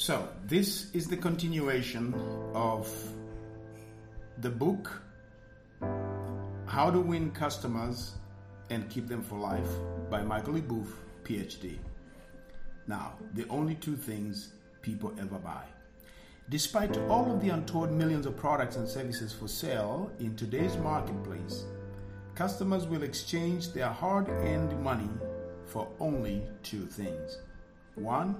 So, this is the continuation of the book How to Win Customers and Keep Them for Life by Michael. Booth, PhD. Now, the only two things people ever buy. Despite all of the untold millions of products and services for sale in today's marketplace, customers will exchange their hard earned money for only two things one,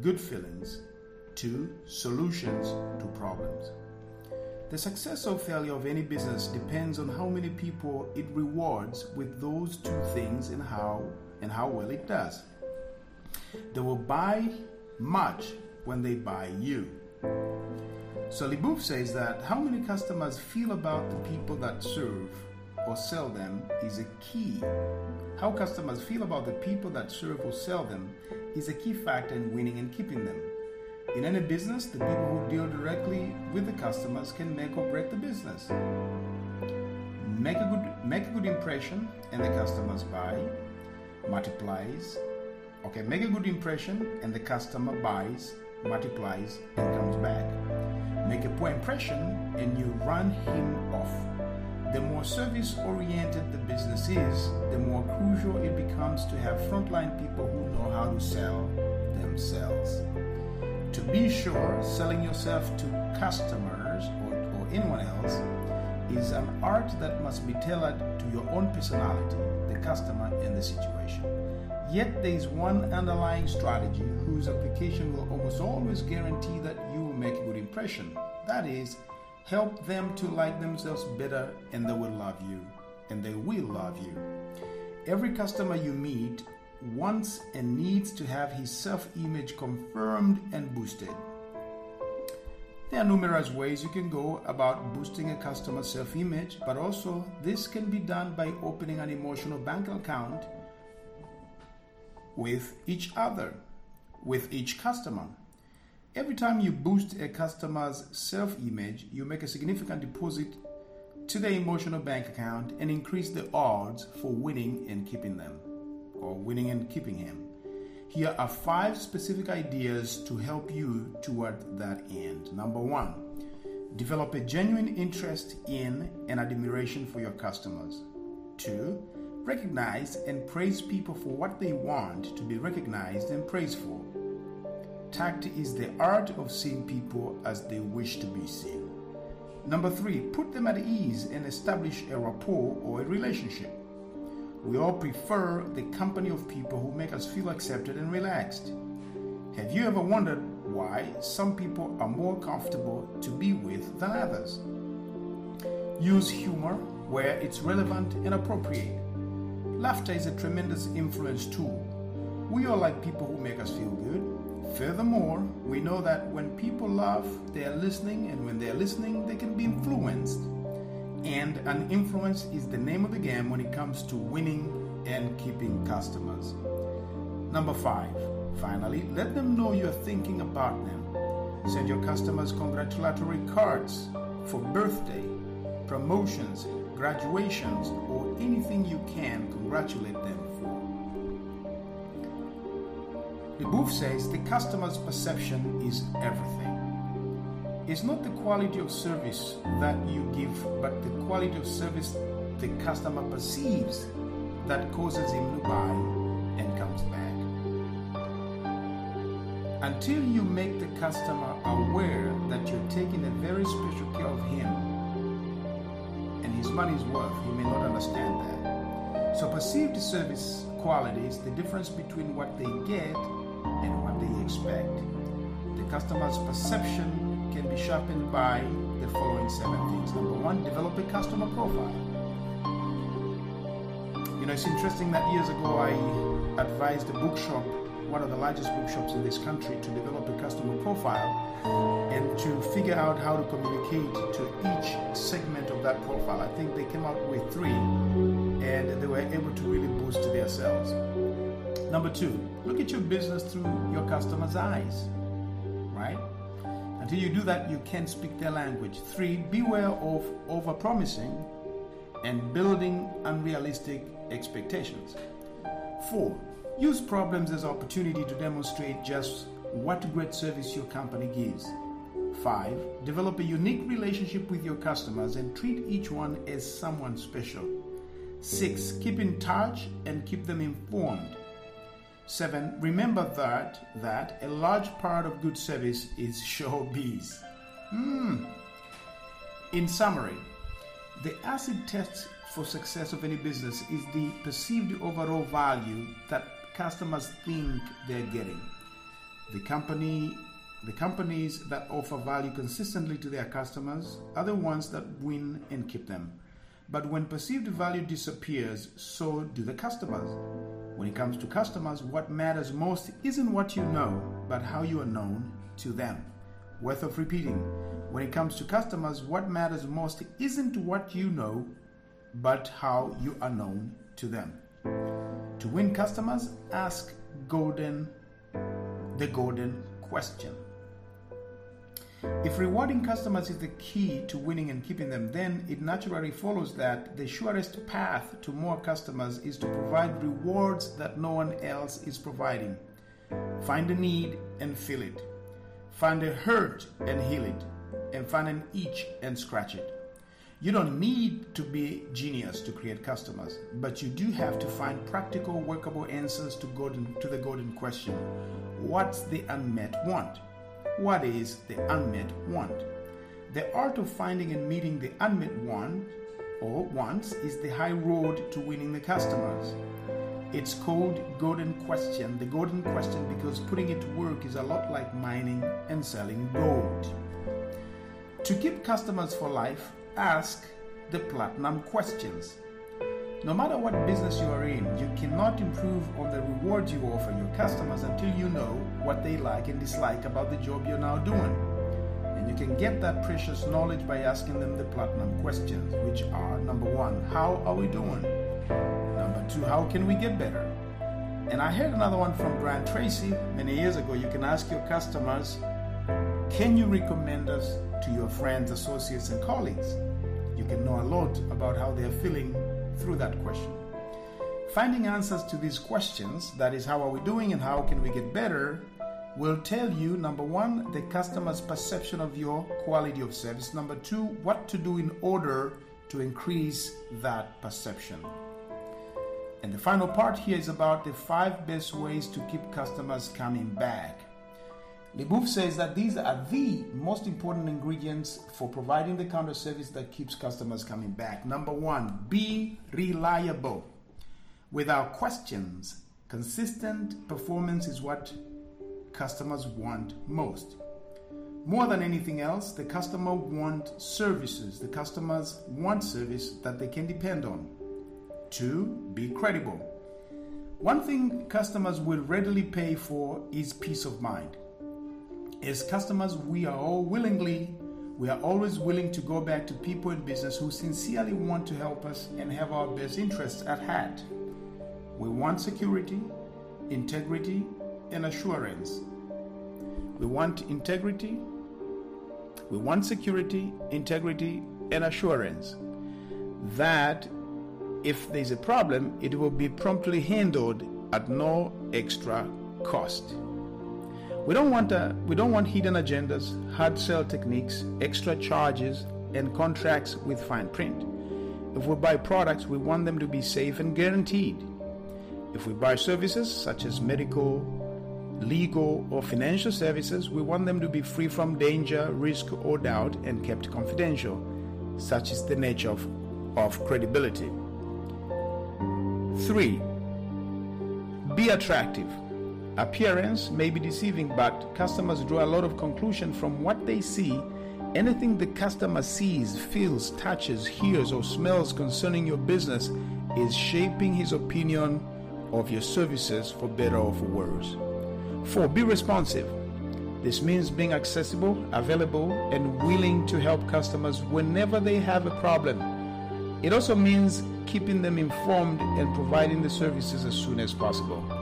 good feelings, to solutions to problems. The success or failure of any business depends on how many people it rewards with those two things and how and how well it does. They will buy much when they buy you. So says that how many customers feel about the people that serve or sell them is a key. How customers feel about the people that serve or sell them is a key factor in winning and keeping them. In any business, the people who deal directly with the customers can make or break the business. Make a good make a good impression and the customers buy, multiplies. Okay, make a good impression and the customer buys, multiplies, and comes back. Make a poor impression and you run him off. The more service oriented the business is, the more crucial it becomes to have frontline people who know how to sell themselves. To be sure, selling yourself to customers or, or anyone else is an art that must be tailored to your own personality, the customer, and the situation. Yet there is one underlying strategy whose application will almost always guarantee that you will make a good impression. That is, Help them to like themselves better, and they will love you. And they will love you. Every customer you meet wants and needs to have his self image confirmed and boosted. There are numerous ways you can go about boosting a customer's self image, but also this can be done by opening an emotional bank account with each other, with each customer. Every time you boost a customer's self image, you make a significant deposit to their emotional bank account and increase the odds for winning and keeping them, or winning and keeping him. Here are five specific ideas to help you toward that end. Number one, develop a genuine interest in and admiration for your customers. Two, recognize and praise people for what they want to be recognized and praised for. Tact is the art of seeing people as they wish to be seen. Number three, put them at ease and establish a rapport or a relationship. We all prefer the company of people who make us feel accepted and relaxed. Have you ever wondered why some people are more comfortable to be with than others? Use humor where it's relevant and appropriate. Laughter is a tremendous influence tool. We all like people who make us feel good. Furthermore, we know that when people laugh, they are listening, and when they are listening, they can be influenced. And an influence is the name of the game when it comes to winning and keeping customers. Number five, finally, let them know you're thinking about them. Send your customers congratulatory cards for birthday, promotions, graduations, or anything you can congratulate them LeBoeuf says the customer's perception is everything. It's not the quality of service that you give, but the quality of service the customer perceives that causes him to buy and comes back. Until you make the customer aware that you're taking a very special care of him and his money's worth, he may not understand that. So, perceived service quality is the difference between what they get and what they expect. The customer's perception can be sharpened by the following seven things. Number one, develop a customer profile. You know, it's interesting that years ago I advised a bookshop, one of the largest bookshops in this country, to develop a customer profile and to figure out how to communicate to each segment of that profile. I think they came up with three and they were able to really boost their sales. Number two, look at your business through your customer's eyes, right? Until you do that, you can't speak their language. Three, beware of over promising and building unrealistic expectations. Four, use problems as opportunity to demonstrate just what great service your company gives. 5. Develop a unique relationship with your customers and treat each one as someone special. 6. Keep in touch and keep them informed. 7. Remember that that a large part of good service is showbiz. Hmm. In summary, the acid test for success of any business is the perceived overall value that customers think they're getting. The company the companies that offer value consistently to their customers are the ones that win and keep them. But when perceived value disappears, so do the customers. When it comes to customers, what matters most isn't what you know, but how you are known to them. Worth of repeating. When it comes to customers, what matters most isn't what you know, but how you are known to them. To win customers, ask golden the golden question. If rewarding customers is the key to winning and keeping them, then it naturally follows that the surest path to more customers is to provide rewards that no one else is providing. Find a need and fill it. Find a hurt and heal it. And find an itch and scratch it. You don't need to be genius to create customers, but you do have to find practical, workable answers to, golden, to the golden question What's the unmet want? What is the unmet want? The art of finding and meeting the unmet want or wants is the high road to winning the customers. It's called golden question, the golden question because putting it to work is a lot like mining and selling gold. To keep customers for life, ask the platinum questions. No matter what business you are in, you cannot improve on the rewards you offer your customers until you know what they like and dislike about the job you're now doing. And you can get that precious knowledge by asking them the platinum questions, which are number one, how are we doing? Number two, how can we get better? And I heard another one from Brian Tracy many years ago. You can ask your customers, can you recommend us to your friends, associates, and colleagues? You can know a lot about how they're feeling through that question. Finding answers to these questions, that is, how are we doing and how can we get better, will tell you number one, the customer's perception of your quality of service, number two, what to do in order to increase that perception. And the final part here is about the five best ways to keep customers coming back. LeBoeuf says that these are the most important ingredients for providing the counter service that keeps customers coming back. Number one, be reliable. Without questions, consistent performance is what customers want most. More than anything else, the customer wants services. The customers want service that they can depend on. Two, be credible. One thing customers will readily pay for is peace of mind. As customers, we are all willingly, we are always willing to go back to people in business who sincerely want to help us and have our best interests at heart. We want security, integrity, and assurance. We want integrity, we want security, integrity, and assurance that if there's a problem, it will be promptly handled at no extra cost. We don't want a, we don't want hidden agendas, hard sell techniques, extra charges, and contracts with fine print. If we buy products, we want them to be safe and guaranteed. If we buy services such as medical, legal, or financial services, we want them to be free from danger, risk, or doubt and kept confidential. Such is the nature of, of credibility. 3. Be attractive. Appearance may be deceiving, but customers draw a lot of conclusion from what they see. Anything the customer sees, feels, touches, hears, or smells concerning your business is shaping his opinion of your services for better or for worse. 4. Be responsive. This means being accessible, available, and willing to help customers whenever they have a problem. It also means keeping them informed and providing the services as soon as possible.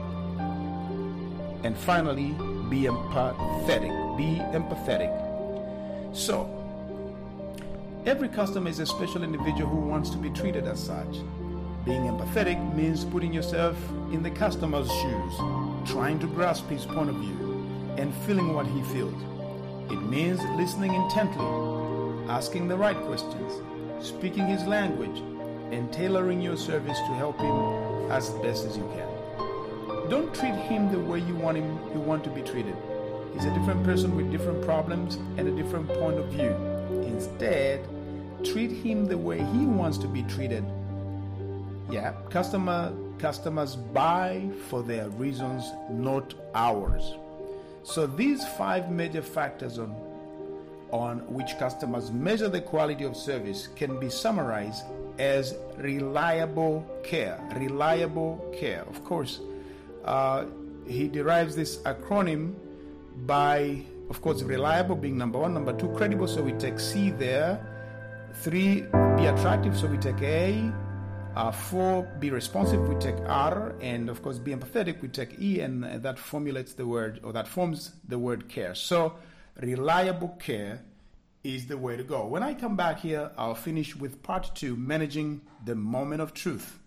And finally, be empathetic. Be empathetic. So, every customer is a special individual who wants to be treated as such. Being empathetic means putting yourself in the customer's shoes, trying to grasp his point of view, and feeling what he feels. It means listening intently, asking the right questions, speaking his language, and tailoring your service to help him as best as you can. Don't treat him the way you want him you want to be treated. He's a different person with different problems and a different point of view. Instead, treat him the way he wants to be treated. Yeah, customer customers buy for their reasons, not ours. So these five major factors on on which customers measure the quality of service can be summarized as reliable care. Reliable care. Of course, uh, he derives this acronym by, of course, reliable being number one, number two, credible, so we take C there. Three, be attractive, so we take A. Uh, four, be responsive, we take R. And of course, be empathetic, we take E, and that formulates the word, or that forms the word care. So, reliable care is the way to go. When I come back here, I'll finish with part two managing the moment of truth.